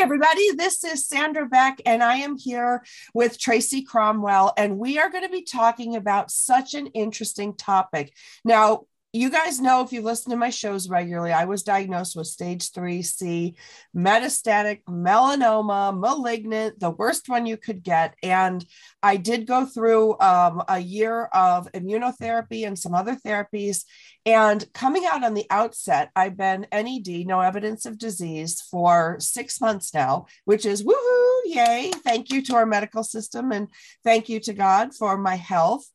Everybody. This is Sandra Beck, and I am here with Tracy Cromwell, and we are going to be talking about such an interesting topic. Now, you guys know if you listen to my shows regularly, I was diagnosed with stage 3C metastatic melanoma, malignant, the worst one you could get. And I did go through um, a year of immunotherapy and some other therapies. And coming out on the outset, I've been NED, no evidence of disease, for six months now, which is woohoo, yay. Thank you to our medical system and thank you to God for my health.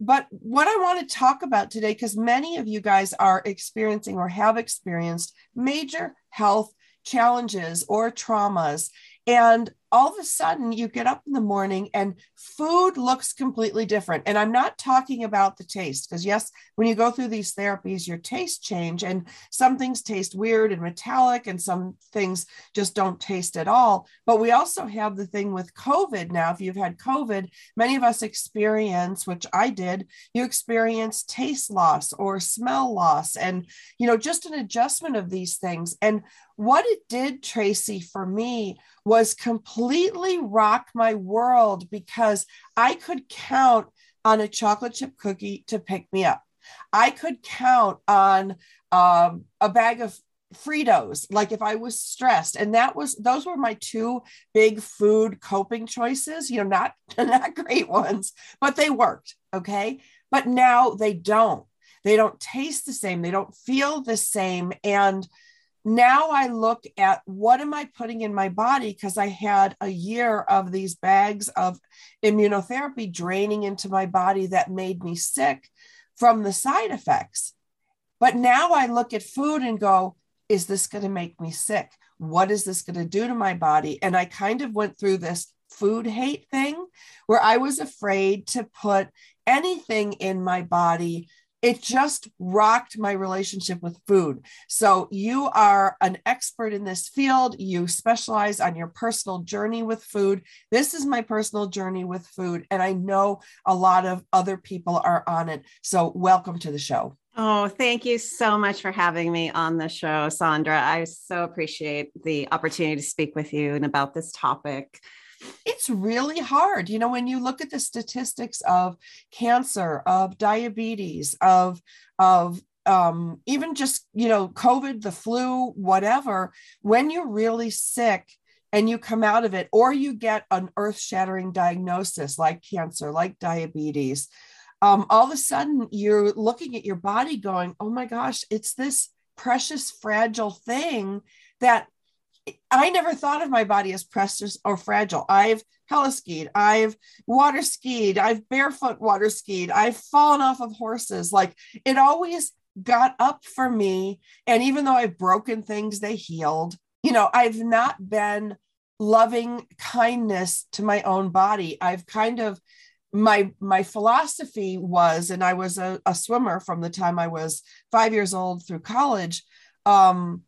But what I want to talk about today, because many of you guys are experiencing or have experienced major health challenges or traumas. And all of a sudden you get up in the morning and food looks completely different. And i'm not talking about the taste because yes when you go through these therapies your taste change and some things taste weird and metallic and some things just don't taste at all. But we also have the thing with covid now. If you've had covid many of us experience which i did you experience taste loss or smell loss and you know just an adjustment of these things. And what it did tracy for me was completely rock my world because I could count on a chocolate chip cookie to pick me up. I could count on um, a bag of Fritos, like if I was stressed, and that was those were my two big food coping choices. You know, not not great ones, but they worked. Okay, but now they don't. They don't taste the same. They don't feel the same, and now I look at what am I putting in my body because I had a year of these bags of immunotherapy draining into my body that made me sick from the side effects. But now I look at food and go, is this going to make me sick? What is this going to do to my body? And I kind of went through this food hate thing where I was afraid to put anything in my body it just rocked my relationship with food. So, you are an expert in this field. You specialize on your personal journey with food. This is my personal journey with food. And I know a lot of other people are on it. So, welcome to the show. Oh, thank you so much for having me on the show, Sandra. I so appreciate the opportunity to speak with you and about this topic it's really hard. You know, when you look at the statistics of cancer, of diabetes, of of um, even just you know COVID, the flu, whatever, when you're really sick and you come out of it, or you get an earth-shattering diagnosis like cancer, like diabetes, um, all of a sudden you're looking at your body going, "Oh my gosh, it's this precious, fragile thing that I never thought of my body as precious or fragile. I've heliskied, I've water skied, I've barefoot water skied, I've fallen off of horses. Like it always got up for me. And even though I've broken things, they healed. You know, I've not been loving kindness to my own body. I've kind of my my philosophy was and i was a, a swimmer from the time i was five years old through college um,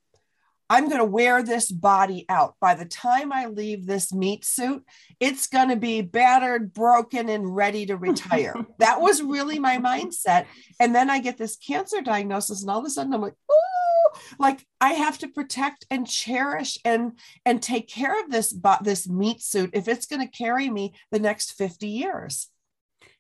I'm going to wear this body out. By the time I leave this meat suit, it's going to be battered, broken, and ready to retire. that was really my mindset. And then I get this cancer diagnosis, and all of a sudden I'm like, ooh, like I have to protect and cherish and and take care of this this meat suit if it's going to carry me the next 50 years.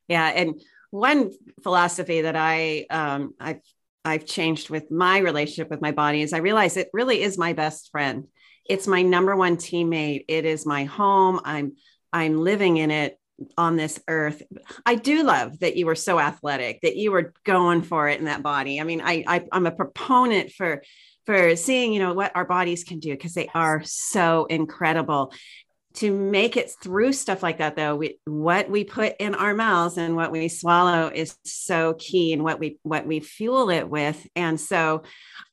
Yeah, and one philosophy that I um, I've I've changed with my relationship with my body is I realize it really is my best friend. It's my number one teammate. It is my home. I'm I'm living in it on this earth. I do love that you were so athletic, that you were going for it in that body. I mean, I, I I'm a proponent for for seeing, you know, what our bodies can do because they are so incredible. To make it through stuff like that though we, what we put in our mouths and what we swallow is so key and what we what we fuel it with. And so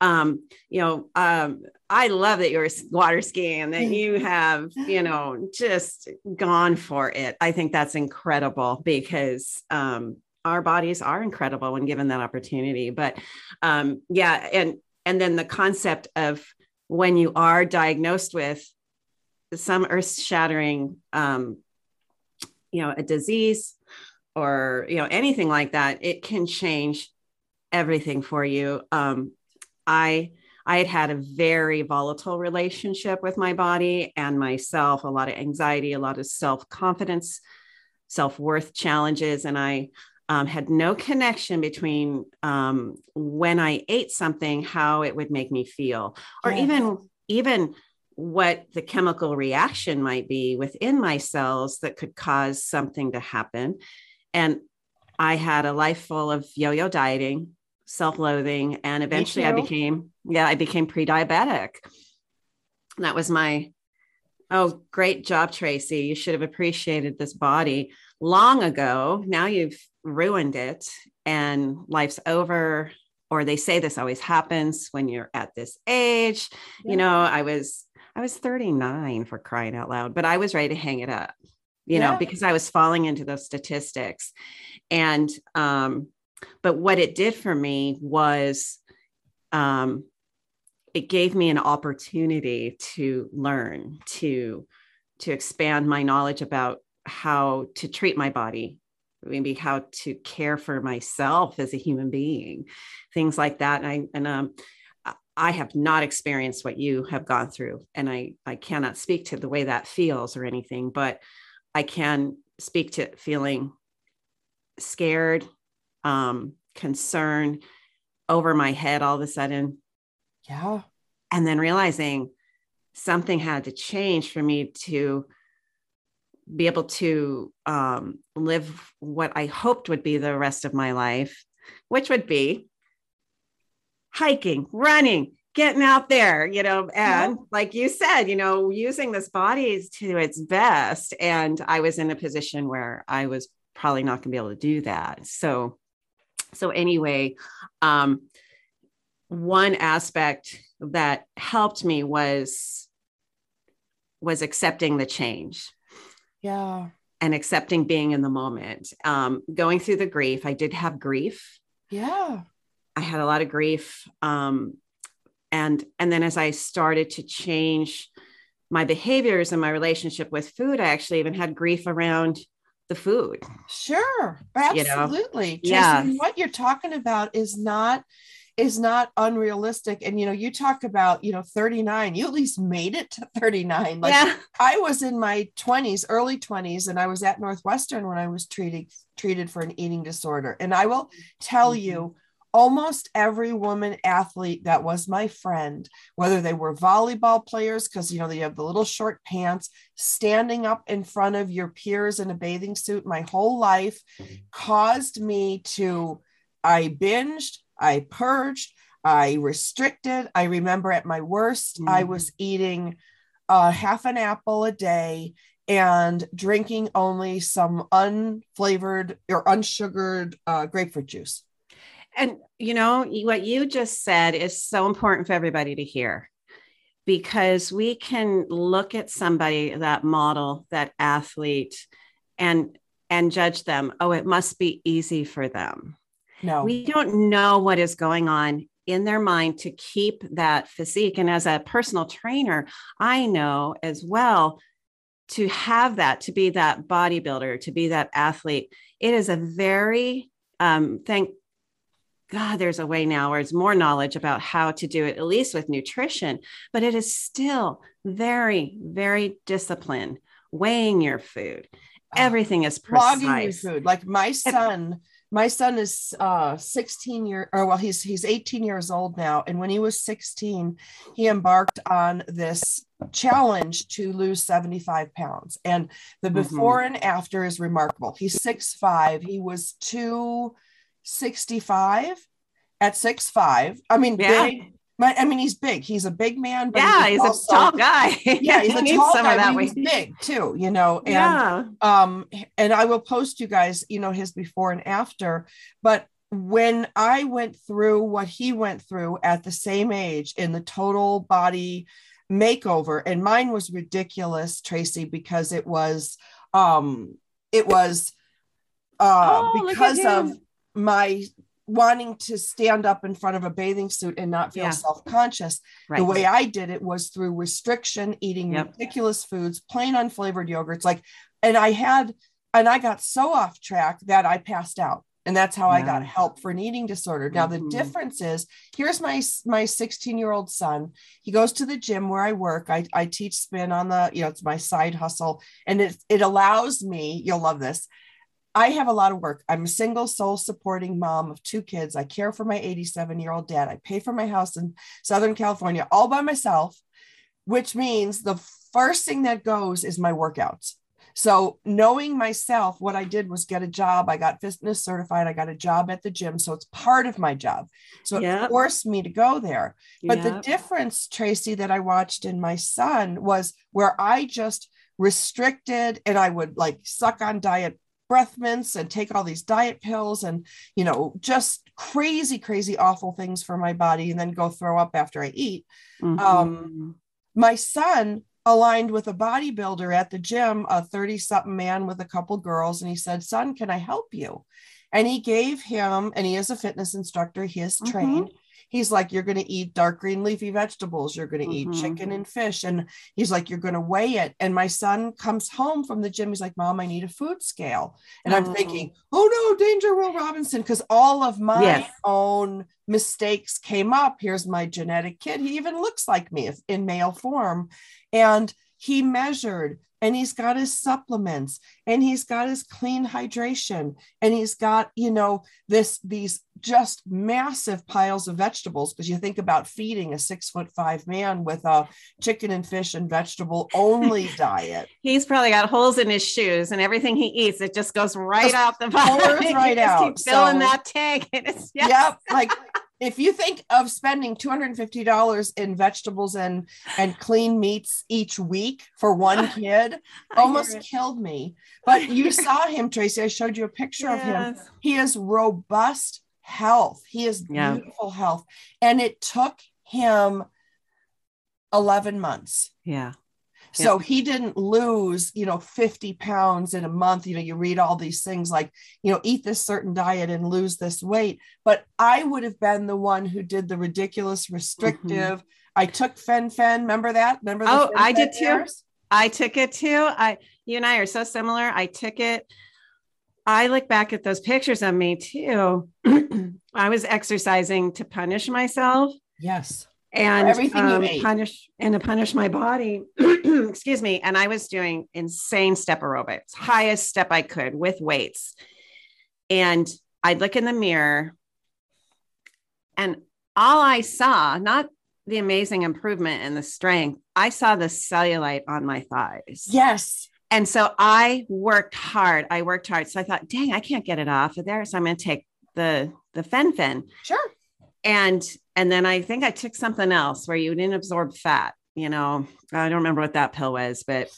um you know um i love that you're water skiing and that you. have you know just gone for it. I think that's incredible because um our bodies are incredible when given that opportunity. But um yeah and and then the concept of when you are diagnosed with some earth shattering um, you know a disease or you know anything like that it can change everything for you um, i i had had a very volatile relationship with my body and myself a lot of anxiety a lot of self-confidence self-worth challenges and i um, had no connection between um, when i ate something how it would make me feel or yes. even even what the chemical reaction might be within my cells that could cause something to happen. And I had a life full of yo yo dieting, self loathing, and eventually I became, yeah, I became pre diabetic. That was my, oh, great job, Tracy. You should have appreciated this body long ago. Now you've ruined it and life's over. Or they say this always happens when you're at this age. Yeah. You know, I was I was 39 for crying out loud, but I was ready to hang it up, you yeah. know, because I was falling into those statistics. And, um, but what it did for me was, um, it gave me an opportunity to learn, to, to expand my knowledge about how to treat my body maybe how to care for myself as a human being things like that and i and um I have not experienced what you have gone through, and I I cannot speak to the way that feels or anything, but I can speak to feeling scared, um, concerned, over my head all of a sudden. Yeah, and then realizing something had to change for me to be able to um, live what I hoped would be the rest of my life, which would be hiking, running, getting out there, you know, and yeah. like you said, you know, using this body to its best. And I was in a position where I was probably not going to be able to do that. So, so anyway, um, one aspect that helped me was was accepting the change. Yeah. And accepting being in the moment. Um, going through the grief. I did have grief. Yeah. I had a lot of grief. Um, and and then as I started to change my behaviors and my relationship with food, I actually even had grief around the food. Sure, absolutely. You know? Yeah, what you're talking about is not is not unrealistic. And you know, you talk about you know 39. You at least made it to 39. Like yeah. I was in my 20s, early 20s, and I was at Northwestern when I was treated treated for an eating disorder. And I will tell mm-hmm. you almost every woman athlete that was my friend, whether they were volleyball players, because you know they have the little short pants, standing up in front of your peers in a bathing suit my whole life caused me to, I binged, I purged, I restricted. I remember at my worst, mm. I was eating uh, half an apple a day and drinking only some unflavored or unsugared uh, grapefruit juice and you know what you just said is so important for everybody to hear because we can look at somebody that model that athlete and and judge them oh it must be easy for them. No. We don't know what is going on in their mind to keep that physique. And as a personal trainer i know as well to have that to be that bodybuilder to be that athlete it is a very um, thank God, there's a way now where it's more knowledge about how to do it, at least with nutrition, but it is still very, very disciplined, weighing your food. Ah, Everything is precise. Logging your food. Like my son, my son is uh 16 year or well he's he's 18 years old now and when he was 16 he embarked on this challenge to lose 75 pounds and the mm-hmm. before mm-hmm. and after is remarkable he's six five he was two 65 at six five. I mean, yeah. big, My, I mean, he's big. He's a big man. But yeah, he's, he's a tall guy. Yeah, he's a tall guy. that He's big too, you know. And yeah. um, and I will post you guys, you know, his before and after. But when I went through what he went through at the same age in the total body makeover, and mine was ridiculous, Tracy, because it was um it was uh oh, because of my wanting to stand up in front of a bathing suit and not feel yeah. self-conscious right. the way i did it was through restriction eating yep. ridiculous foods plain unflavored yogurts like and i had and i got so off track that i passed out and that's how yeah. i got help for an eating disorder now mm-hmm. the difference is here's my my 16 year old son he goes to the gym where i work I, I teach spin on the you know it's my side hustle and it, it allows me you'll love this I have a lot of work. I'm a single soul supporting mom of two kids. I care for my 87 year old dad. I pay for my house in Southern California all by myself, which means the first thing that goes is my workouts. So, knowing myself, what I did was get a job. I got fitness certified. I got a job at the gym. So, it's part of my job. So, it forced me to go there. But yep. the difference, Tracy, that I watched in my son was where I just restricted and I would like suck on diet breath mints and take all these diet pills and you know just crazy crazy awful things for my body and then go throw up after i eat mm-hmm. um, my son aligned with a bodybuilder at the gym a 30 something man with a couple girls and he said son can i help you and he gave him and he is a fitness instructor he is mm-hmm. trained he's like, You're going to eat dark green leafy vegetables, you're going to mm-hmm. eat chicken and fish. And he's like, You're going to weigh it. And my son comes home from the gym. He's like, Mom, I need a food scale. And oh. I'm thinking, Oh no, danger, Will Robinson, because all of my yes. own mistakes came up. Here's my genetic kid. He even looks like me in male form. And he measured and he's got his supplements and he's got his clean hydration and he's got you know this these just massive piles of vegetables because you think about feeding a six foot five man with a chicken and fish and vegetable only diet. He's probably got holes in his shoes and everything he eats it just goes right just out the bottom right out. keep filling so, that tank yes. yep like if you think of spending $250 in vegetables and and clean meats each week for one kid almost killed me. But you saw him tracy. I showed you a picture yes. of him. He is robust health. He is beautiful yeah. health. And it took him 11 months yeah so he didn't lose, you know, 50 pounds in a month. You know, you read all these things like, you know, eat this certain diet and lose this weight. But I would have been the one who did the ridiculous mm-hmm. restrictive. Mm-hmm. I took Fen-Phen. Remember that? Remember? oh, I did too. I took it too. I, you and I are so similar. I took it. I look back at those pictures of me too. I was exercising to punish myself. Yes and um, punish and to punish my body. excuse me. And I was doing insane step aerobics, highest step I could with weights. And I'd look in the mirror and all I saw, not the amazing improvement in the strength, I saw the cellulite on my thighs. Yes. And so I worked hard. I worked hard. So I thought, dang, I can't get it off of there. So I'm going to take the the fen-phen. Sure. And and then I think I took something else where you didn't absorb fat. You know, I don't remember what that pill was, but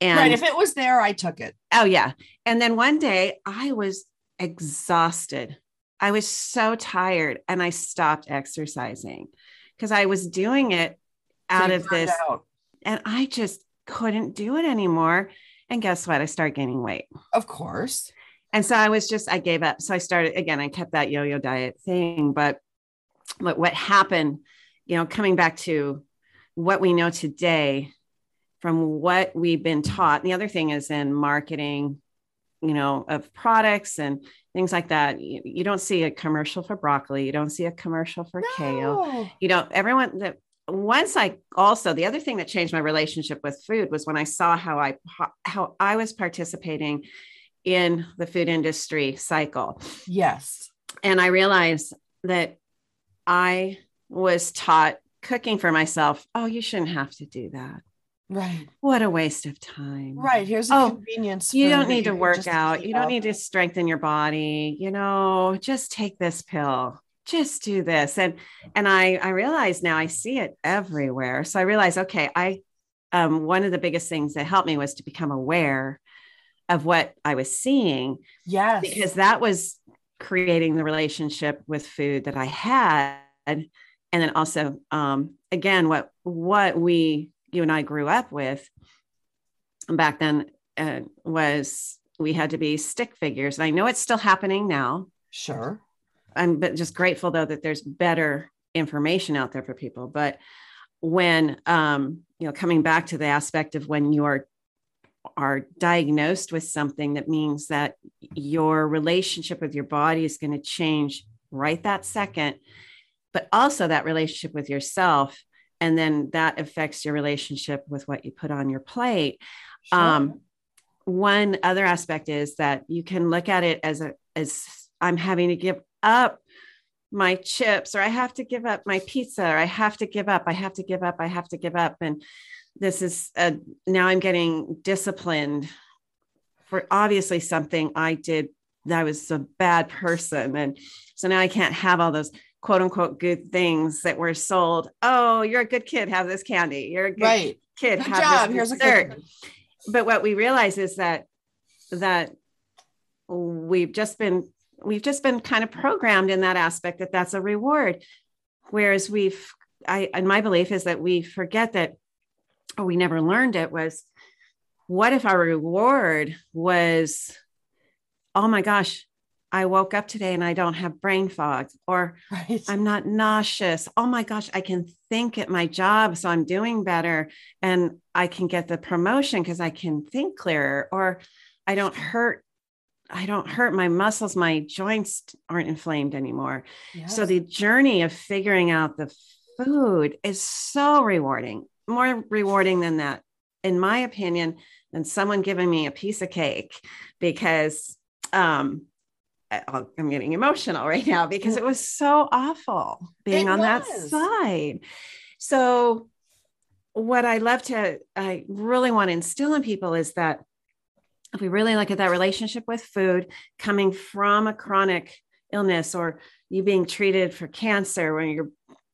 and right, if it was there, I took it. Oh yeah. And then one day I was exhausted. I was so tired and I stopped exercising because I was doing it out of this out. and I just couldn't do it anymore. And guess what? I started gaining weight. Of course. And so I was just, I gave up. So I started again, I kept that yo yo diet thing, but what, what happened, you know, coming back to what we know today from what we've been taught. And the other thing is in marketing, you know, of products and things like that. You, you don't see a commercial for broccoli. You don't see a commercial for no. kale. You know, everyone that once I also the other thing that changed my relationship with food was when I saw how I how I was participating in the food industry cycle. Yes. And I realized that I was taught cooking for myself. Oh, you shouldn't have to do that. Right. What a waste of time. Right. Here's a oh, convenience. You don't need to work out. You don't need to strengthen your body. You know, just take this pill. just do this and and i i realize now i see it everywhere so i realize okay i um one of the biggest things that helped me was to become aware of what i was seeing yes because that was creating the relationship with food that i had. And then also um again what what we you and i grew up with back then uh, was we had to be stick figures. And i know it's still happening now. Sure. I'm just grateful though that there's better information out there for people. But when um, you know, coming back to the aspect of when you're are diagnosed with something that means that your relationship with your body is going to change right that second, but also that relationship with yourself. And then that affects your relationship with what you put on your plate. Sure. Um, one other aspect is that you can look at it as a as I'm having to give up my chips or I have to give up my pizza or I have to give up, I have to give up, I have to give up. And this is a, now I'm getting disciplined for obviously something I did that I was a bad person. And so now I can't have all those quote unquote good things that were sold. Oh, you're a good kid, have this candy. You're a good right. kid, good have job. this Here's dessert. but what we realize is that that we've just been we've just been kind of programmed in that aspect that that's a reward whereas we've i and my belief is that we forget that or we never learned it was what if our reward was oh my gosh i woke up today and i don't have brain fog or right. i'm not nauseous oh my gosh i can think at my job so i'm doing better and i can get the promotion because i can think clearer or i don't hurt I don't hurt my muscles, my joints aren't inflamed anymore. Yes. So the journey of figuring out the food is so rewarding, more rewarding than that, in my opinion, than someone giving me a piece of cake because um, I'm getting emotional right now because it was so awful being it on was. that side. So, what I love to, I really want to instill in people is that if we really look at that relationship with food coming from a chronic illness or you being treated for cancer when you're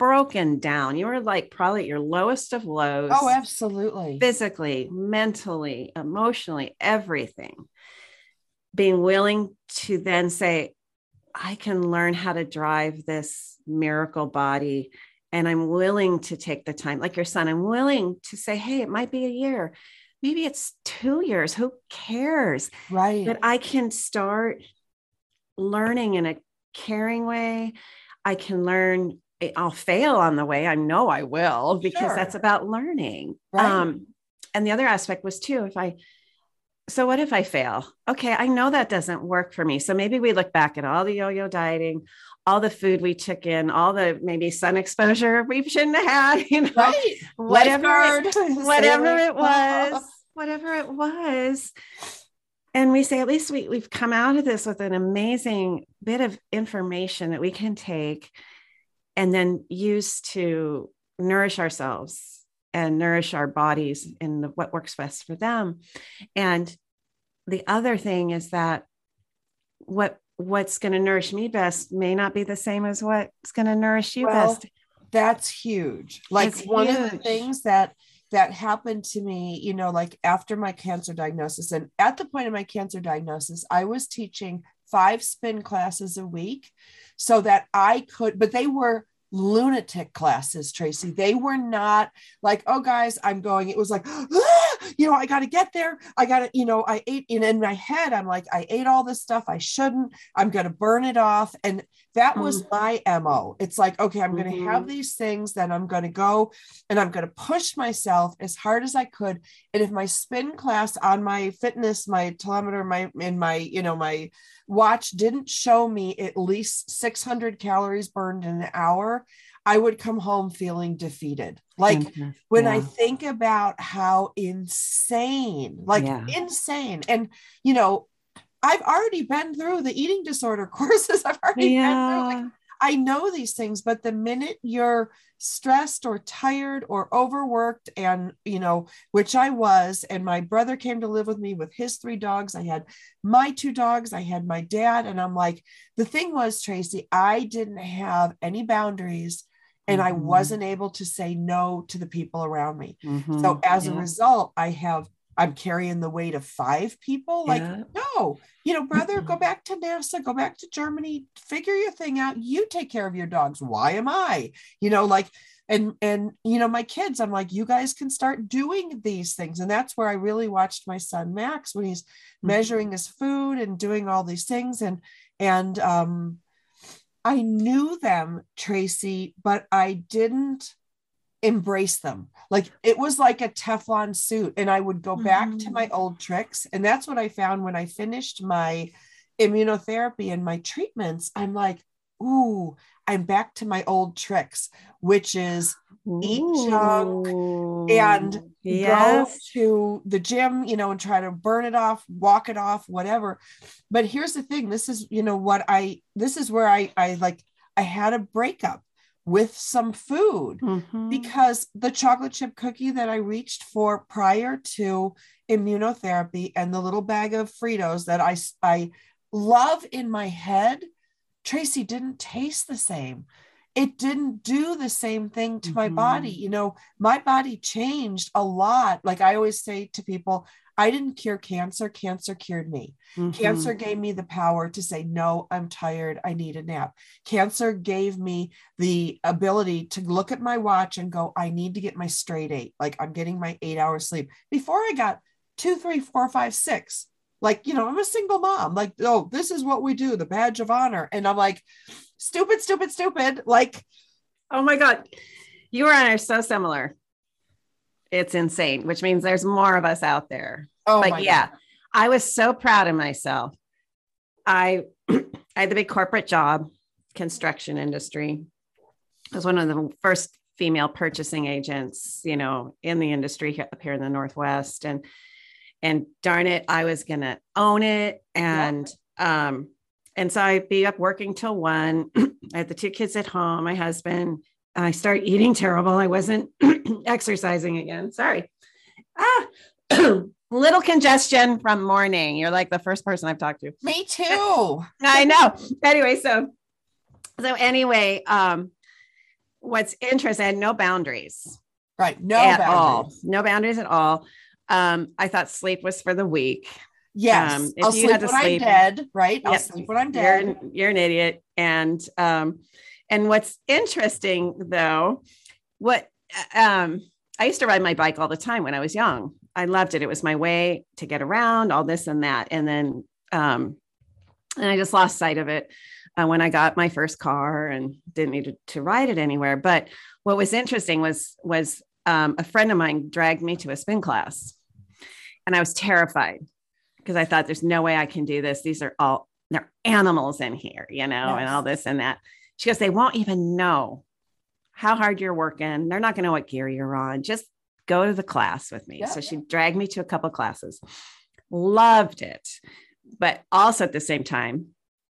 broken down you were like probably at your lowest of lows oh absolutely physically mentally emotionally everything being willing to then say i can learn how to drive this miracle body and i'm willing to take the time like your son i'm willing to say hey it might be a year maybe it's two years. Who cares? Right. But I can start learning in a caring way. I can learn. I'll fail on the way. I know I will because sure. that's about learning. Right. Um, and the other aspect was too, if I, so what if I fail? Okay, I know that doesn't work for me. So maybe we look back at all the yo-yo dieting, all the food we took in, all the maybe sun exposure we shouldn't have had, you know, right. whatever, it, whatever it was whatever it was. And we say, at least we, we've come out of this with an amazing bit of information that we can take and then use to nourish ourselves and nourish our bodies in the, what works best for them. And the other thing is that what what's going to nourish me best may not be the same as what's going to nourish you well, best. That's huge. Like it's one huge. of the things that that happened to me, you know, like after my cancer diagnosis. And at the point of my cancer diagnosis, I was teaching five spin classes a week so that I could, but they were lunatic classes, Tracy. They were not like, oh, guys, I'm going. It was like, ah, you know, I got to get there. I got to, you know, I ate, and in my head, I'm like, I ate all this stuff. I shouldn't. I'm going to burn it off. And that was mm. my MO. It's like, okay, I'm going to mm-hmm. have these things, then I'm going to go and I'm going to push myself as hard as I could. And if my spin class on my fitness, my telemeter, my, in my, you know, my, watch didn't show me at least 600 calories burned in an hour, I would come home feeling defeated. Like mm-hmm. when yeah. I think about how insane, like yeah. insane. And, you know, I've already been through the eating disorder courses. I've already yeah. been through. Like, I know these things, but the minute you're stressed or tired or overworked, and you know, which I was, and my brother came to live with me with his three dogs. I had my two dogs, I had my dad, and I'm like, the thing was, Tracy, I didn't have any boundaries and mm-hmm. I wasn't able to say no to the people around me. Mm-hmm. So as yeah. a result, I have I'm carrying the weight of five people. Like, yeah. no, you know, brother, go back to NASA, go back to Germany, figure your thing out. You take care of your dogs. Why am I? You know, like, and and you know, my kids, I'm like, you guys can start doing these things. And that's where I really watched my son Max when he's mm-hmm. measuring his food and doing all these things. And and um I knew them, Tracy, but I didn't embrace them. Like it was like a Teflon suit. And I would go back mm-hmm. to my mm. old tricks. And that's what I found when I finished my immunotherapy and my treatments. I'm like, ooh, I'm back to my old tricks, which is ooh. eat junk and yes. go to the gym, you know, and try to burn it off, walk it off, whatever. But here's the thing this is, you know, what I, this is where I, I like, I had a breakup with some food mm-hmm. because the chocolate chip cookie that I reached for prior to immunotherapy and the little bag of Fritos that I, I love in my head, Tracy didn't taste the same. It didn't do the same thing to mm-hmm. my body. Mm-hmm. You know, my body changed a lot. Like I always say to people, I didn't cure cancer, cancer cured me. Mm-hmm. Cancer gave me the power to say, No, I'm tired. I need a nap. Cancer gave me the ability to look at my watch and go, I need to get my straight eight. Like I'm getting my eight hours sleep. Before I got two, three, four, five, six, like, you know, I'm a single mom. Like, oh, this is what we do, the badge of honor. And I'm like, stupid, stupid, stupid. Like, oh my God. You and I are so similar it's insane, which means there's more of us out there. Oh, but yeah, God. I was so proud of myself. I I had the big corporate job, construction industry. I was one of the first female purchasing agents, you know, in the industry up here in the Northwest. And and darn it, I was gonna own it. And yeah. um, and so I'd be up working till one. I had the two kids at home, my husband, I start eating terrible. I wasn't exercising again. Sorry. Ah, little congestion from morning. You're like the first person I've talked to. Me too. I know. Anyway, so so anyway, um, what's interesting, I had no boundaries. Right. No at boundaries. all. No boundaries at all. Um, I thought sleep was for the weak. Yes. Um, if I'll you sleep had to when sleep, I'm dead, right? I'll sleep when I'm dead. You're, you're an idiot. And um, and what's interesting though, what um, I used to ride my bike all the time when I was young. I loved it. It was my way to get around, all this and that. And then, um, and I just lost sight of it uh, when I got my first car and didn't need to, to ride it anywhere. But what was interesting was was um, a friend of mine dragged me to a spin class, and I was terrified because I thought, "There's no way I can do this. These are all they're animals in here, you know, yes. and all this and that." She goes, they won't even know how hard you're working. They're not going to know what gear you're on. Just go to the class with me. Yeah, so she dragged me to a couple classes. Loved it. But also at the same time,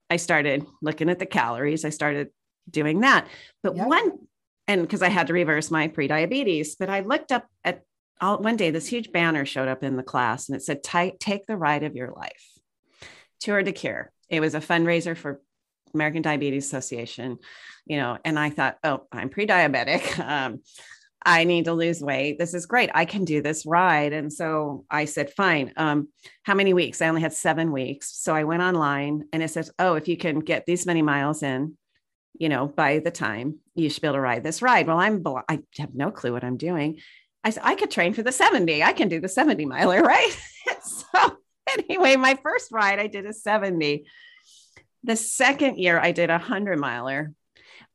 I started looking at the calories. I started doing that. But yeah. one, and because I had to reverse my pre-diabetes, but I looked up at all, one day, this huge banner showed up in the class and it said, take the ride of your life. Tour de Cure. It was a fundraiser for American Diabetes Association, you know, and I thought, oh, I'm pre-diabetic. Um, I need to lose weight. This is great. I can do this ride. And so I said, fine. Um, how many weeks? I only had seven weeks. So I went online and it says, oh, if you can get these many miles in, you know, by the time you should be able to ride this ride. Well, I'm, I have no clue what I'm doing. I said, I could train for the 70. I can do the 70 miler, right? so anyway, my first ride, I did a 70 the second year, I did a 100 miler,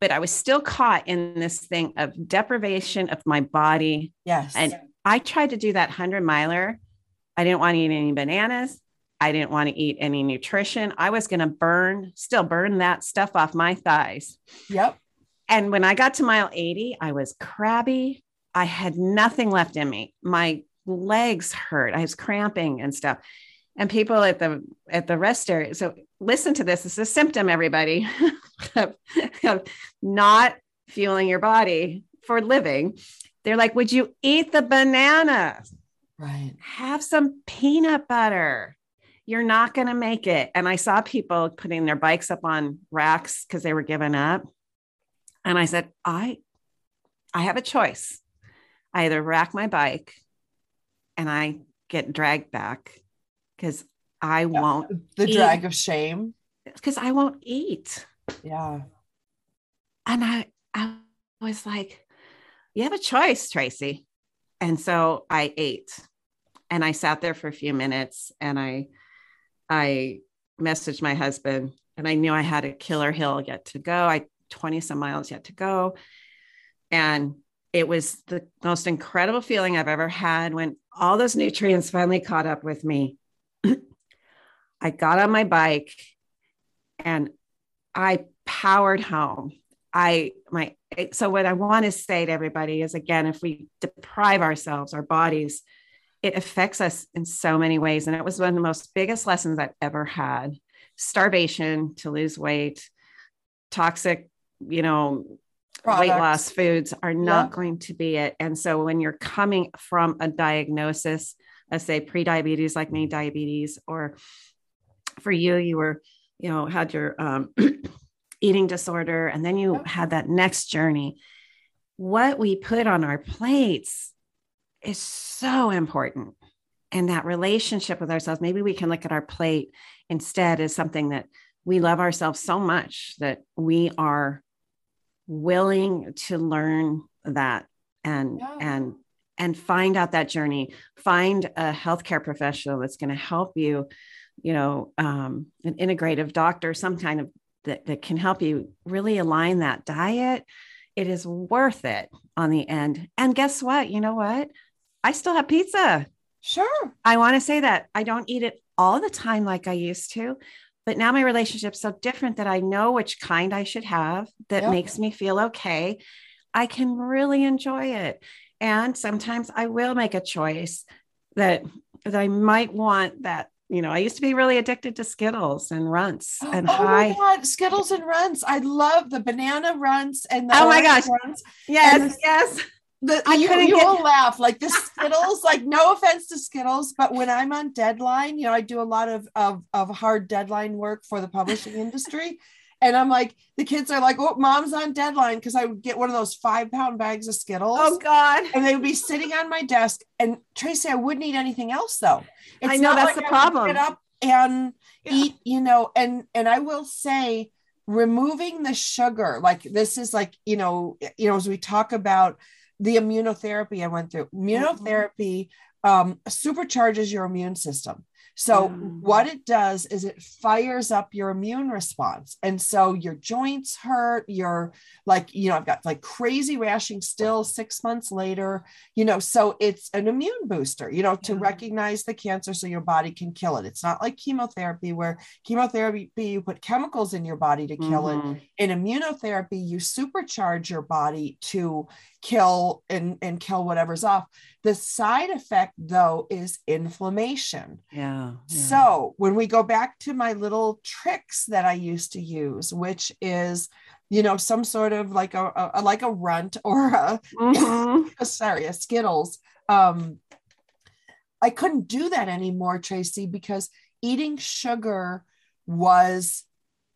but I was still caught in this thing of deprivation of my body. Yes. And I tried to do that 100 miler. I didn't want to eat any bananas. I didn't want to eat any nutrition. I was going to burn, still burn that stuff off my thighs. Yep. And when I got to mile 80, I was crabby. I had nothing left in me. My legs hurt. I was cramping and stuff. And people at the at the rest area. So listen to this. It's a symptom, everybody, of not fueling your body for living. They're like, would you eat the banana? Right. Have some peanut butter. You're not going to make it. And I saw people putting their bikes up on racks because they were giving up. And I said, I, I have a choice. I either rack my bike and I get dragged back because I yeah. won't. The eat. drag of shame. Because I won't eat. Yeah. And I, I was like, you have a choice, Tracy. And so I ate and I sat there for a few minutes and I, I messaged my husband and I knew I had a killer hill yet to go. I 20 some miles yet to go. And it was the most incredible feeling I've ever had when all those nutrients finally caught up with me. I got on my bike and I powered home. I my so what I want to say to everybody is again if we deprive ourselves our bodies it affects us in so many ways and it was one of the most biggest lessons I've ever had starvation to lose weight toxic you know Products. weight loss foods are not yeah. going to be it and so when you're coming from a diagnosis let's say pre-diabetes like me diabetes or for you you were you know had your um, eating disorder and then you had that next journey. What we put on our plates is so important and that relationship with ourselves. Maybe we can look at our plate instead as something that we love ourselves so much that we are willing to learn that and yeah. and and find out that journey. Find a healthcare professional that's going to help you you know um, an integrative doctor some kind of that, that can help you really align that diet it is worth it on the end. And guess what? You know what? I still have pizza. Sure. I want to say that i don't eat it all the time like i used to but now my relationship's so different that i know which kind i should have that yep. makes me feel okay. I can really enjoy it. And sometimes i will make a choice that that i might want that you know, I used to be really addicted to Skittles and runts oh, and oh high. my God, Skittles and runts. I love the banana runts and the oh my gosh, runts. yes, the, yes. The, I you, you get... will laugh like the Skittles. like, no offense to Skittles, but when I'm on deadline, you know, I do a lot of of, of hard deadline work for the publishing industry. And I'm like, the kids are like, oh, mom's on deadline because I would get one of those five pound bags of Skittles. Oh, God. And they would be sitting on my desk. And Tracy, I wouldn't eat anything else though. It's I know that's like the problem. Get up and yeah. eat, you know, and and I will say, removing the sugar, like this is like, you know, you know, as we talk about the immunotherapy I went through, mm-hmm. immunotherapy mm-hmm. um, supercharges your immune system. So, mm-hmm. what it does is it fires up your immune response. And so your joints hurt, you're like, you know, I've got like crazy rashing still six months later, you know, so it's an immune booster, you know, to yeah. recognize the cancer so your body can kill it. It's not like chemotherapy, where chemotherapy, you put chemicals in your body to kill mm-hmm. it. In immunotherapy, you supercharge your body to kill and, and kill whatever's off. The side effect, though, is inflammation. Yeah, yeah. So when we go back to my little tricks that I used to use, which is, you know, some sort of like a, a like a runt or a, mm-hmm. sorry, a Skittles. Um, I couldn't do that anymore, Tracy, because eating sugar was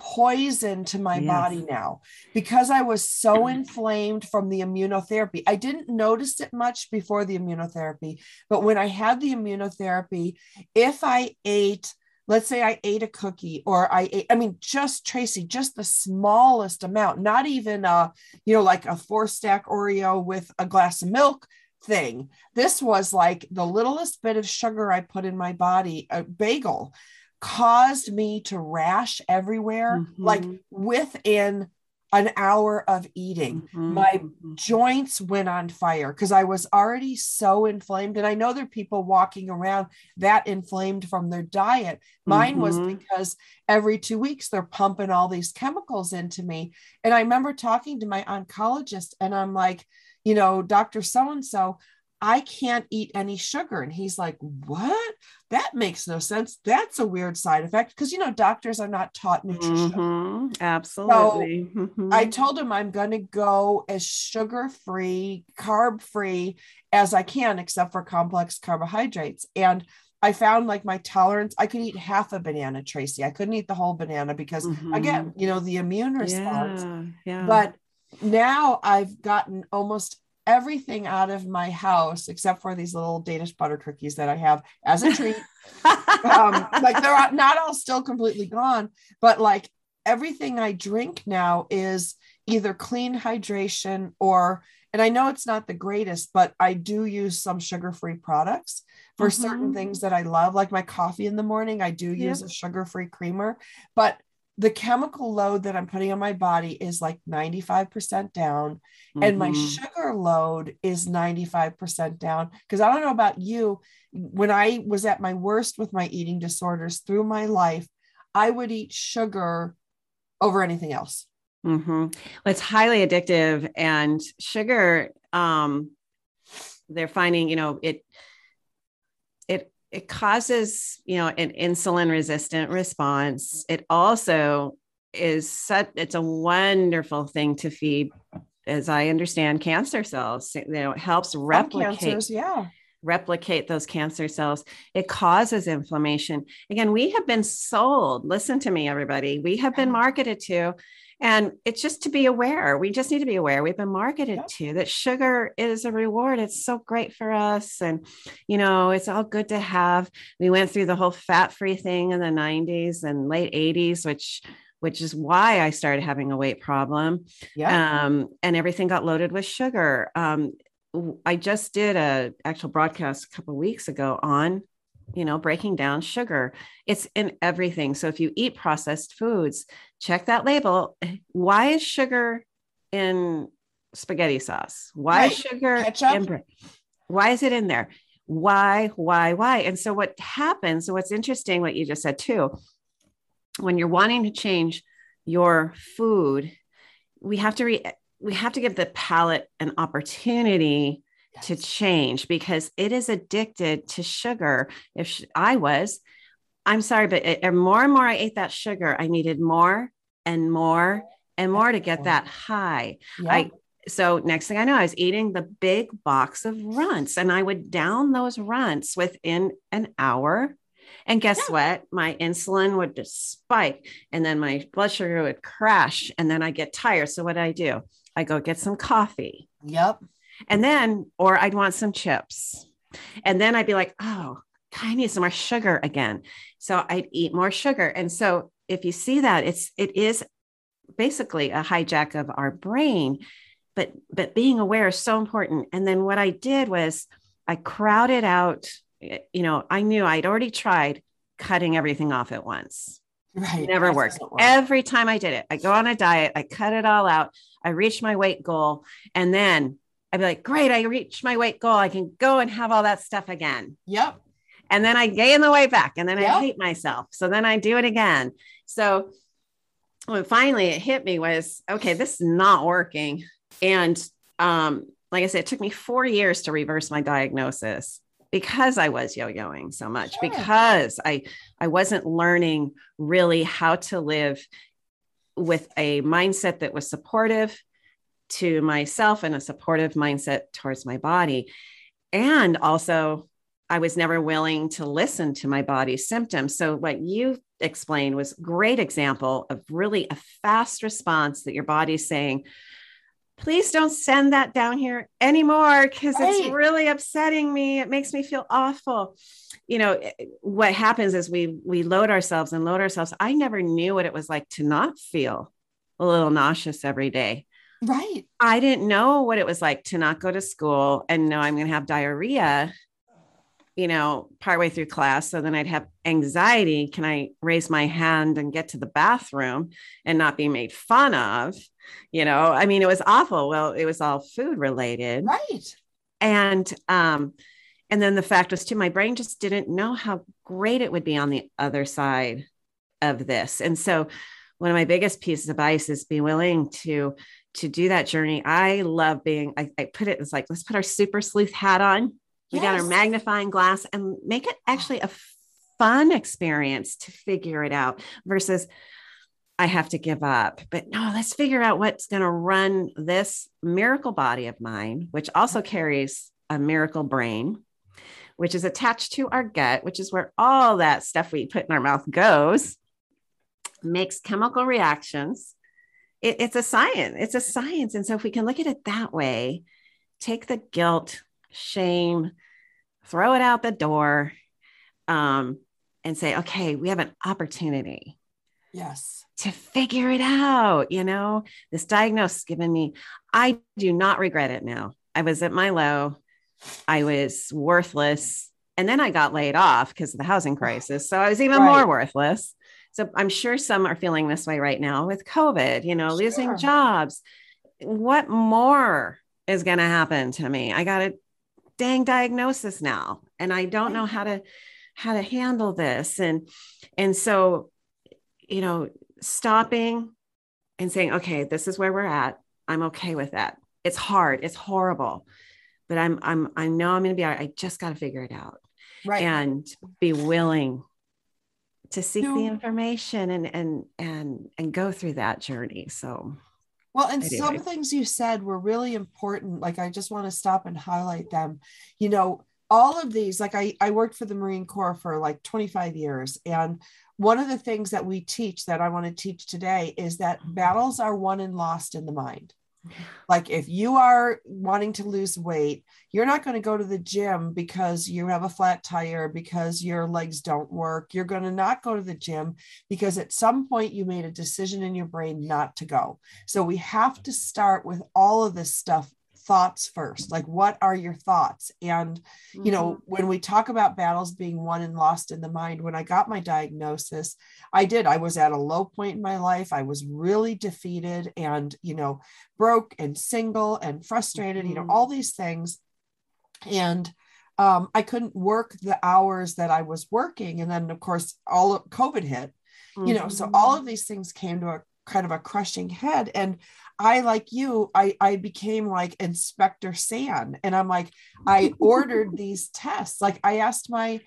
poison to my yes. body now because I was so mm. inflamed from the immunotherapy. I didn't notice it much before the immunotherapy, but when I had the immunotherapy, if I ate let's say I ate a cookie or I ate, I mean, just Tracy, just the smallest amount, not even a, you know, like a four stack Oreo with a glass of milk thing. This was like the littlest bit of sugar I put in my body, a bagel caused me to rash everywhere, mm-hmm. like within an hour of eating. Mm-hmm. My mm-hmm. joints went on fire because I was already so inflamed. And I know there are people walking around that inflamed from their diet. Mine mm-hmm. was because every two weeks they're pumping all these chemicals into me. And I remember talking to my oncologist, and I'm like, you know, Dr. So and so, I can't eat any sugar. And he's like, What? That makes no sense. That's a weird side effect because, you know, doctors are not taught nutrition. Mm-hmm. Absolutely. So Mhm. I told him I'm going to go as sugar free, carb free as I can, except for complex carbohydrates. And I found like my tolerance, I could eat half a banana, Tracy. I couldn't eat the whole banana because, Mhm. again, you know, the immune response. Yeah, yeah. But now I've gotten almost everything out of my house except for these little Danish butter cookies that I have as a treat. um, like they're not all still completely gone, but like everything I drink now is either clean hydration or, and I know it's not the greatest, but I do use some sugar free products for certain Mhm. things that I love, like my coffee in the morning. I do use a sugar free creamer, but the chemical load that I'm putting on my body is like 95% down and my Mhm. sugar load is 95% down because i don't know about you when i was at my worst with my eating disorders through my life i would eat sugar over anything else Mm-hmm. Well, it's highly addictive, and sugar. Um, they're finding, you know, it it causes, you know, an insulin resistant response. It also is such. It's a wonderful thing to feed, as I understand, cancer cells. You know, it helps replicate cancers yeah replicate those cancer cells. It causes inflammation. Again, we have been sold, listen to me, everybody. We have been marketed to, and it's just to be aware. We just need to be aware. We've been marketed Yep. to that sugar is a reward. It's so great for us. And, you know, it's all good to have. We went through the whole fat free thing in the 90s and late 80s, which which is why I started having a weight problem yeah um, and everything got loaded with sugar. Um, I just did a actual broadcast a couple weeks ago on, you know, breaking down sugar. It's in everything. So if you eat processed foods, check that label. Why is sugar in spaghetti sauce? Why is Right. sugar Ketchup? in? Why is it in there? Why, why, why? And so what happens, what's interesting, what you just said too, when you're wanting to change your food, we have to re- we have to give the palate an opportunity to change because it is addicted to sugar. If sh- I was, I'm sorry, but it, more and more I ate that sugar, I needed more and more and more to get that high. I so next thing I know, I was eating the big box of runts and I would down those runts within an hour. And guess Yeah. what? My insulin would just spike and then my blood sugar would crash and then I get tired. So what do I do? I go get some coffee yep and then, or I'd want some chips. And then I'd be like, oh, I need some more sugar again. So I'd eat more sugar. And so if you see that, it's it is basically a hijack of our brain. But but being aware is so important. And then what I did was I crowded out, you know, I knew I'd already tried cutting everything off at once right never That worked. work. Every time I did it, I go on a diet, I cut it all out, I reach my weight goal, and then I'd be like, great, I reached my weight goal. I can go and have all that stuff again. yep And then I gain the weight back, and then I hate myself. So then I do it again. So when finally it hit me was okay, this is not working. And um, like I said, it took me four years to reverse my diagnosis because I was yo-yoing so much, Sure. because I I wasn't learning really how to live with a mindset that was supportive to myself and a supportive mindset towards my body. And also, I was never willing to listen to my body's symptoms. So, what you explained was great example of really a fast response that your body's saying, please don't send that down here anymore because it's really upsetting me. It makes me feel awful. You know, eh, what happens is we we load ourselves and load ourselves. I never knew what it was like to not feel a little nauseous every day. Right I didn't know what it was like to not go to school and know I'm going to have diarrhea, you know, partway through class. So then I'd have anxiety. Can I raise my hand and get to the bathroom and not be made fun of? You know, I mean, it was awful. Well, it was all food related. right And, um, and then the fact was too, my brain just didn't know how great it would be on the other side of this. And so one of my biggest pieces of advice is be willing to to do that journey. I love being, I, I put it as like, let's put our super sleuth hat on. We yes. got our magnifying glass and make it actually a fun experience to figure it out versus I have to give up. But no, let's figure out what's going to run this miracle body of mine, which also carries a miracle brain, which is attached to our gut, which is where all that stuff we put in our mouth goes, makes chemical reactions. It, it's a science. It's a science. And so if we can look at it that way, take the guilt, shame, throw it out the door, um, and say, okay, we have an opportunity. Yes. To figure it out. You know, this diagnosis given me, I do not regret it now. I was at my low, I was worthless. And then I got laid off because of the housing crisis. So I was even right. more worthless. So I'm sure some are feeling this way right now with COVID, you know, sure. losing jobs. What more is going to happen to me? I got a dang diagnosis now and I don't know how to how to handle this. And and so you know stopping and saying okay this is where we're at. I'm okay with that. It's hard. It's horrible. But i'm i'm i know i'm going to be all right. I just got to figure it out right. and be willing to seek the information and and and and go through that journey so well, and anyway. some things you said were really important. Like, I just want to stop and highlight them. You know, all of these, like, I, I worked for the Marine Corps for like 25 years. And one of the things that we teach that I want to teach today is that mm-hmm. battles are won and lost in the mind. Like if you are wanting to lose weight, you're not going to go to the gym because you have a flat tire, because your legs don't work. You're going to not go to the gym because at some point you made a decision in your brain not to go. So we have to start with all of this stuff thoughts first like what are your thoughts and you know mm-hmm. when we talk about battles being won and lost in the mind when i got my diagnosis i did i was at a low point in my life i was really defeated and you know broke and single and frustrated mm-hmm. you know mm-hmm. all these things and um, i couldn't work the hours that i was working and then of course all of covid hit mm-hmm. you know so all mm-hmm. of these things came to a kind of a crushing head and I like you, I I became like Inspector Sand, and I'm like, I ordered these tests. Like I asked my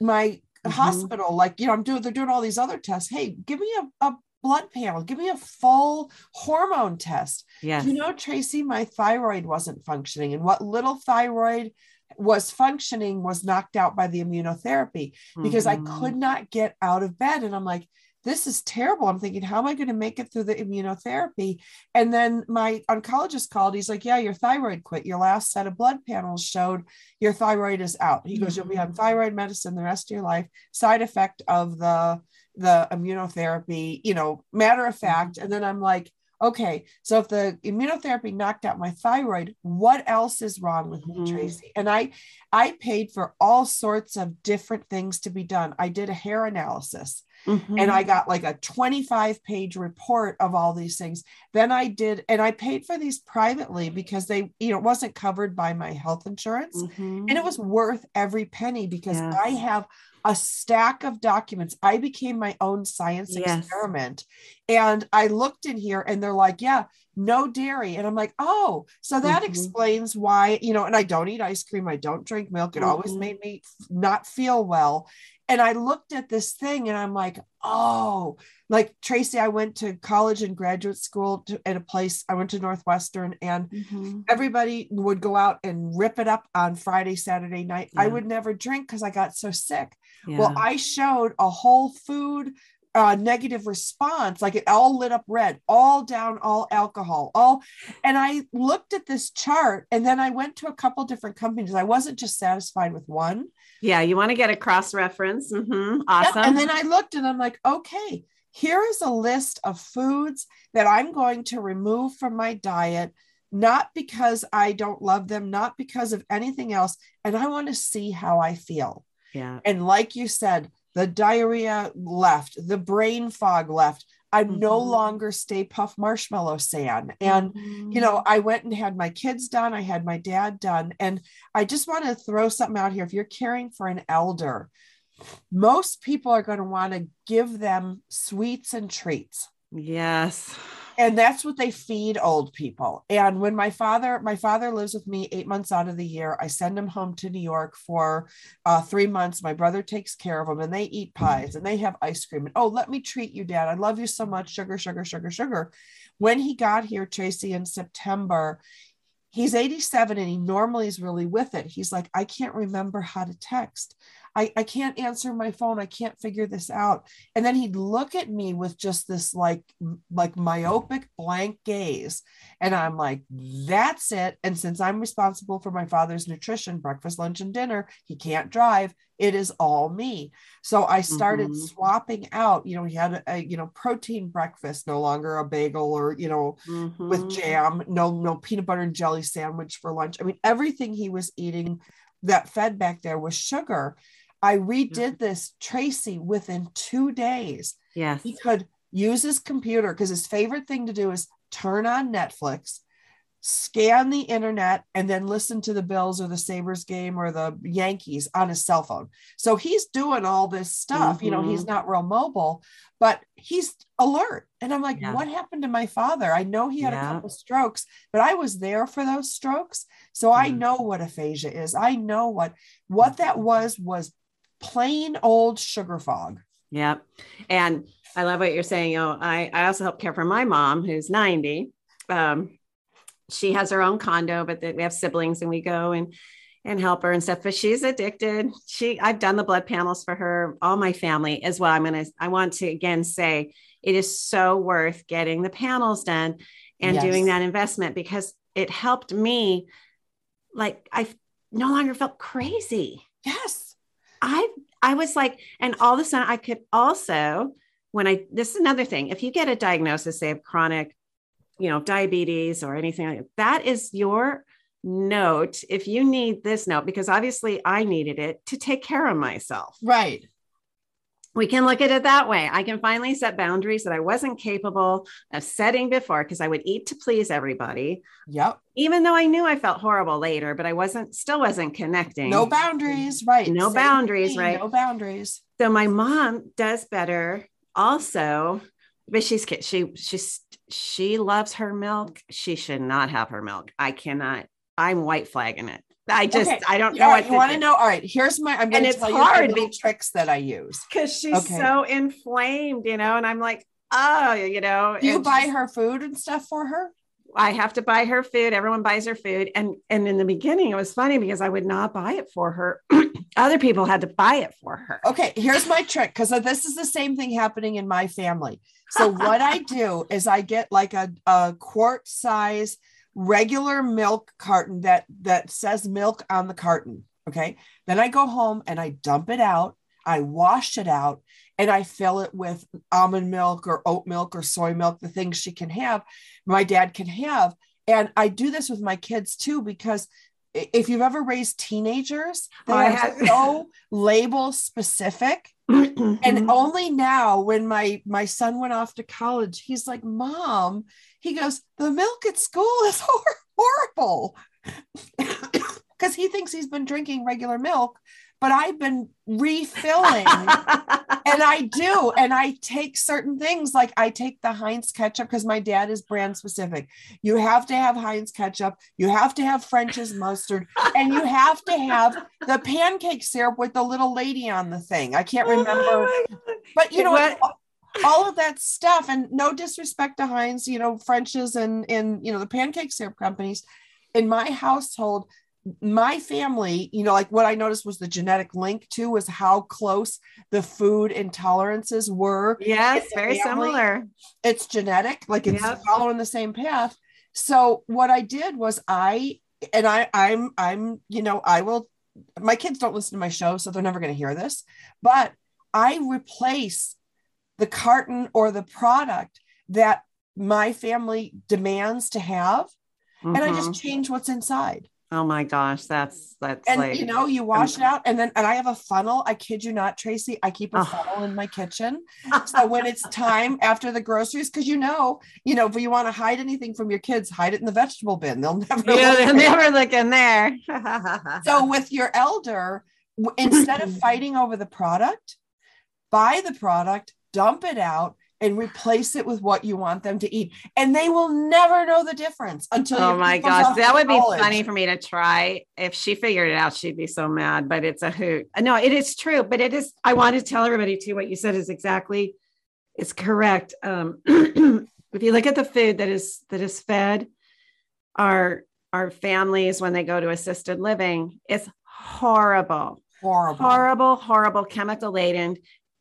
my mm-hmm. hospital, like you know, I'm doing they're doing all these other tests. Hey, give me a, a blood panel, give me a full hormone test. Yeah, you know, Tracy, my thyroid wasn't functioning, and what little thyroid was functioning was knocked out by the immunotherapy because mm-hmm. I could not get out of bed, and I'm like this is terrible. I'm thinking, how am I going to make it through the immunotherapy? And then my oncologist called. He's like, yeah, your thyroid quit. Your last set of blood panels showed your thyroid is out. He goes, you'll be on mm. thyroid medicine the rest of your life. Side effect of the the immunotherapy, you know, matter of fact. And then I'm like, okay, so if the immunotherapy knocked out my thyroid, what else is wrong with me, mm-hmm. Tracy? And I I paid for all sorts of different things to be done. I did a hair analysis. Mm-hmm. And I got like a 25 page report of all these things. Then I did, and I paid for these privately because they, you know, it wasn't covered by my health insurance. Mm-hmm. And it was worth every penny because yes. I have a stack of documents. I became my own science yes. experiment. And I looked in here and they're like, yeah, no dairy. And I'm like, oh, so that mm-hmm. explains why, you know, and I don't eat ice cream. I don't drink milk. It mm-hmm. always made me not feel well. And I looked at this thing and I'm like, oh, like Tracy, I went to college and graduate school to, at a place, I went to Northwestern, and mm-hmm. everybody would go out and rip it up on Friday, Saturday night. Yeah. I would never drink because I got so sick. Yeah. Well, I showed a whole food uh, negative response, like it all lit up red, all down, all alcohol, all. And I looked at this chart and then I went to a couple different companies. I wasn't just satisfied with one. Yeah, you want to get a cross reference. Mm-hmm. Awesome. Yep. And then I looked and I'm like, okay, here is a list of foods that I'm going to remove from my diet, not because I don't love them, not because of anything else. And I want to see how I feel. Yeah. And like you said, the diarrhea left, the brain fog left. I'm mm-hmm. no longer Stay Puft Marshmallow Sand. And, mm-hmm. you know, I went and had my kids done, I had my dad done. And I just want to throw something out here. If you're caring for an elder, most people are going to want to give them sweets and treats. Yes. And that's what they feed old people. And when my father my father lives with me eight months out of the year i send him home to new york for uh, three months. My brother takes care of him and they eat pies and they have ice cream and oh let me treat you dad. I love you so much. Sugar sugar sugar sugar. When he got here tracy in september he's 87 and he normally is really with it. He's like i can't remember how to text I, I can't answer my phone. I can't figure this out. And then he'd look at me with just this like like myopic blank gaze. And I'm like, that's it. And since I'm responsible for my father's nutrition, breakfast, lunch, and dinner, he can't drive. It is all me. So I started mm-hmm. swapping out, you know, he had a, you know, protein breakfast, no longer a bagel or, you know, mm-hmm. with jam, no, no peanut butter and jelly sandwich for lunch. I mean, everything he was eating that fed back there was sugar. I redid this Tracy within two days. Yes. He could use his computer because his favorite thing to do is turn on Netflix, scan the internet, and then listen to the Bills or the Sabres game or the Yankees on his cell phone. So he's doing all this stuff. Mm-hmm. You know, he's mm-hmm. not real mobile, but he's alert. And I'm like, yeah. what happened to my father? I know he had yeah. a couple strokes, but I was there for those strokes. So mm-hmm. I know what aphasia is. I know what what that was was plain old sugar fog. Yeah. And I love what you're saying. You know, I, I also help care for my mom who's 90. Um, she has her own condo, but we have siblings and we go and and help her and stuff. But she's addicted. She I've done the blood panels for her, all my family as well. I'm gonna I want to again say it is so worth getting the panels done and yes. doing that investment because it helped me like I no longer felt crazy. Yes I I was like, and all of a sudden I could also, when I this is another thing, if you get a diagnosis, say of chronic, you know, diabetes or anything like that, that is your note. If you need this note, because obviously I needed it to take care of myself. Right we can look at it that way. I can finally set boundaries that I wasn't capable of setting before because I would eat to please everybody. Yep. Even though I knew I felt horrible later, but I wasn't still wasn't connecting. No boundaries, right. No Same boundaries, thing, right. No boundaries. So my mom does better also, but she's she she's she loves her milk. She should not have her milk. I cannot. I'm white flagging it. I just okay. I don't know. Right, you want to know? All right, here's my. I'm going to tell hard you the tricks that I use because she's okay. so inflamed, you know. And I'm like, oh, you know. Do you buy her food and stuff for her? I have to buy her food. Everyone buys her food, and and in the beginning, it was funny because I would not buy it for her. Other people had to buy it for her. Okay, here's my trick because this is the same thing happening in my family. So what I do is I get like a, a quart size regular milk carton that that says milk on the carton okay? Then i go home and i dump it out i wash it out and i fill it with almond milk or oat milk or soy milk the things she can have my dad can have. And i do this with my kids too because if you've ever raised teenagers oh, they oh, are so label specific. And only now when my my son went off to college he's like mom he goes the milk at school is horrible because he thinks he's been drinking regular milk but I've been refilling and I do. And I take certain things like I take the Heinz ketchup because my dad is brand specific. You have to have Heinz ketchup, you have to have French's mustard, and you have to have the pancake syrup with the little lady on the thing. I can't oh remember, oh but you know what? All of that stuff and no disrespect to Heinz, you know, French's and and you know the pancake syrup companies. In my household, my family, you know, like what I noticed was the genetic link too, was how close the food intolerances were. Yes, very family. similar. It's genetic, like it's yep. following the same path. So what I did was I and I I'm I'm you know I will my kids don't listen to my show so they're never going to hear this but I replace the carton or the product that my family demands to have mm-hmm. and I just mm-hmm. change what's inside. Oh my gosh, that's that's and like you know, you wash it out, and then and I have a funnel. I kid you not, Tracy. I keep a oh. funnel in my kitchen. So when it's time after the groceries, because you know, you know, if you want to hide anything from your kids, hide it in the vegetable bin. They'll never yeah, they'll never look in there. so with your elder, instead of fighting over the product, buy the product, dump it out, and replace it with what you want them to eat. And they will never know the difference until Oh my gosh, that would be funny for me to try. If she figured it out, she'd be so mad, but it's a hoot. No, it is true, but it is I want to tell everybody too what you said is exactly it's correct. Um if you look at the food that is that is fed our our families when they go to assisted living, it's horrible. Horrible. Horrible, horrible chemical laden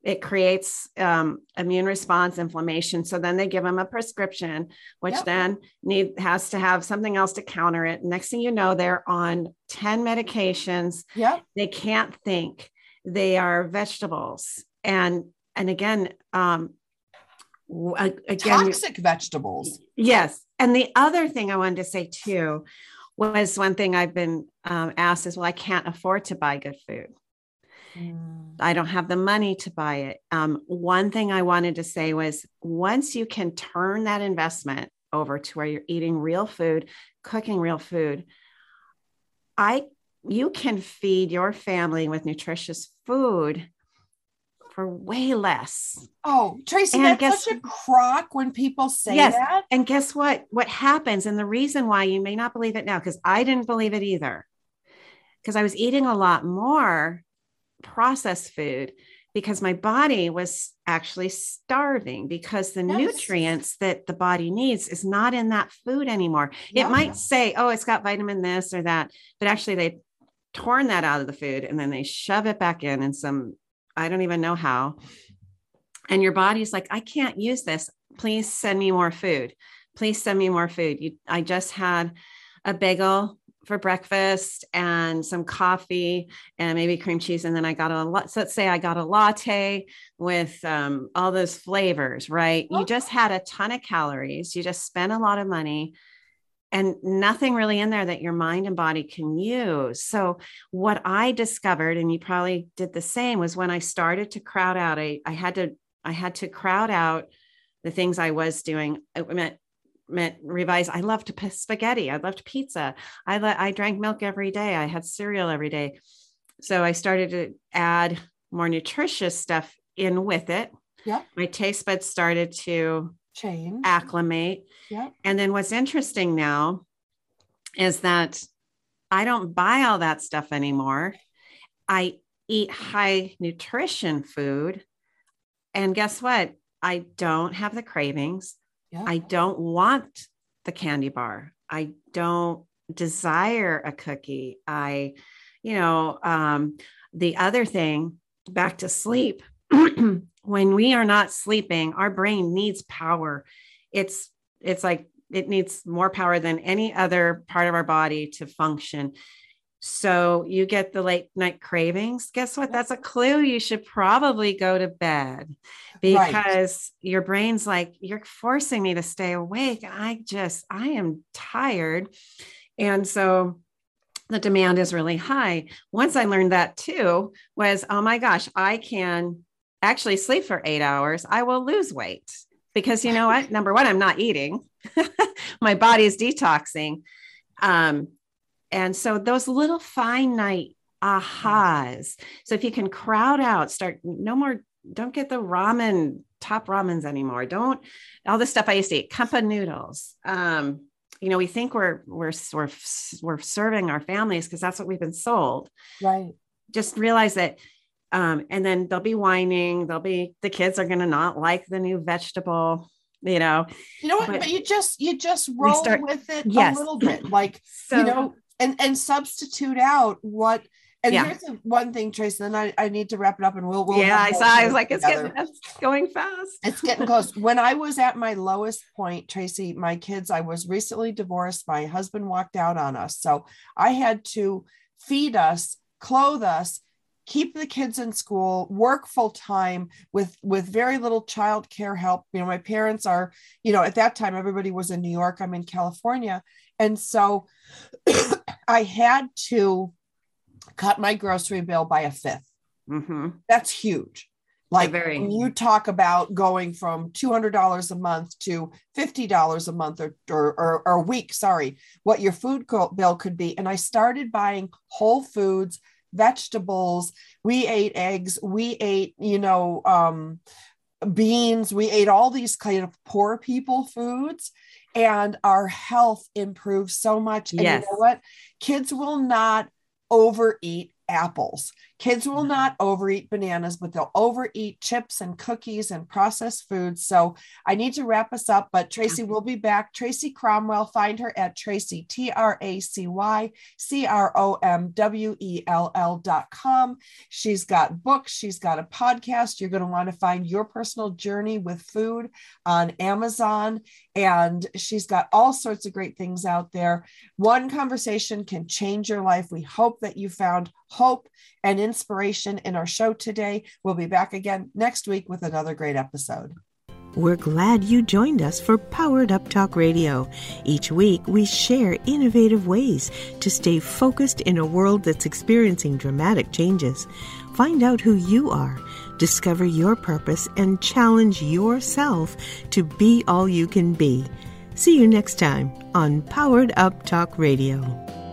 it creates um, immune response inflammation. So then they give them a prescription which yep. then need has to have something else to counter it. Next thing you know they're on 10 medications. Yeah they can't think. They are vegetables. And and again um again toxic vegetables. Yes. And the other thing i wanted to say too was one thing i've been um, asked is well i can't afford to buy good food Mm. I don't have the money to buy it. Um, one thing I wanted to say was once you can turn that investment over to where you're eating real food, cooking real food, I you can feed your family with nutritious food for way less. Oh, Tracy, and that's guess, such a crock when people say yes, that. And guess what? What happens, and the reason why you may not believe it now, because I didn't believe it either, because I was eating a lot more processed food because my body was actually starving because the yes. nutrients that the body needs is not in that food anymore. Yeah. It might say, oh, it's got vitamin this or that, but actually they torn that out of the food and then they shove it back in in some, I don't even know how. And your body's like, I can't use this. Please send me more food. Please send me more food. You, I just had a bagel for breakfast and some coffee and maybe cream cheese. And then I got a lot. So let's say I got a latte with um, all those flavors, right? You just had a ton of calories. You just spent a lot of money and nothing really in there that your mind and body can use. So, what I discovered, and you probably did the same, was when I started to crowd out, I, I had to, I had to crowd out the things I was doing. Meant revise. I loved spaghetti. I loved pizza. I le- I drank milk every day. I had cereal every day. So I started to add more nutritious stuff in with it. Yeah. My taste buds started to change, acclimate. Yeah. And then what's interesting now is that I don't buy all that stuff anymore. I eat high nutrition food. And guess what? I don't have the cravings. Yeah. I don't want the candy bar. I don't desire a cookie. I, you know, um, the other thing, back to sleep. when we are not sleeping, our brain needs power. It's it's like it needs more power than any other part of our body to function. So you get the late night cravings. Guess what? That's a clue. You should probably go to bed because right. your brain's like, you're forcing me to stay awake. I just, I am tired. And so the demand is really high. Once I learned that too, was oh my gosh, I can actually sleep for eight hours. I will lose weight because you know what? Number one, I'm not eating. my body is detoxing. Um, and so those little finite ahas. So if you can crowd out, start no more, don't get the ramen, top ramens anymore. Don't all the stuff I used to eat, of noodles. Um, you know, we think we're we're we're we're serving our families because that's what we've been sold. Right. Just realize that um, and then they'll be whining. They'll be the kids are going to not like the new vegetable you know you know what but, but you just you just roll start, with it yes. a little bit like so, you know and and substitute out what and yeah. here's the one thing, Tracy, then I, I need to wrap it up and we'll, we'll yeah, I saw, I was like, it's getting, it's going fast. It's getting close. when I was at my lowest point, Tracy, my kids, I was recently divorced. My husband walked out on us. So I had to feed us, clothe us, keep the kids in school work full time with with very little child care help you know my parents are you know at that time everybody was in new york i'm in california and so I had to cut my grocery bill by a 5th mm-hmm. That's huge. Like very... when you talk about going from $200 a month to $50 a month or, or, or, or a week, sorry, what your food bill could be. And I started buying whole foods, vegetables. We ate eggs. We ate, you know, um, beans. We ate all these kind of poor people foods and our health improves so much. And Yes. you know what? Kids will not overeat apples. Kids will mm-hmm. not overeat bananas, but they'll overeat chips and cookies and processed foods. So I need to wrap us up, but Tracy will be back. Tracy Cromwell, find her at Tracy, T R A C Y C R O M W E L L dot com. She's got books, she's got a podcast. You're going to want to find your personal journey with food on Amazon. And she's got all sorts of great things out there. One conversation can change your life. We hope that you found hope and inspiration in our show today. We'll be back again next week with another great episode. We're glad you joined us for Powered Up Talk Radio. Each week, we share innovative ways to stay focused in a world that's experiencing dramatic changes. Find out who you are, discover your purpose, and challenge yourself to be all you can be. See you next time on Powered Up Talk Radio.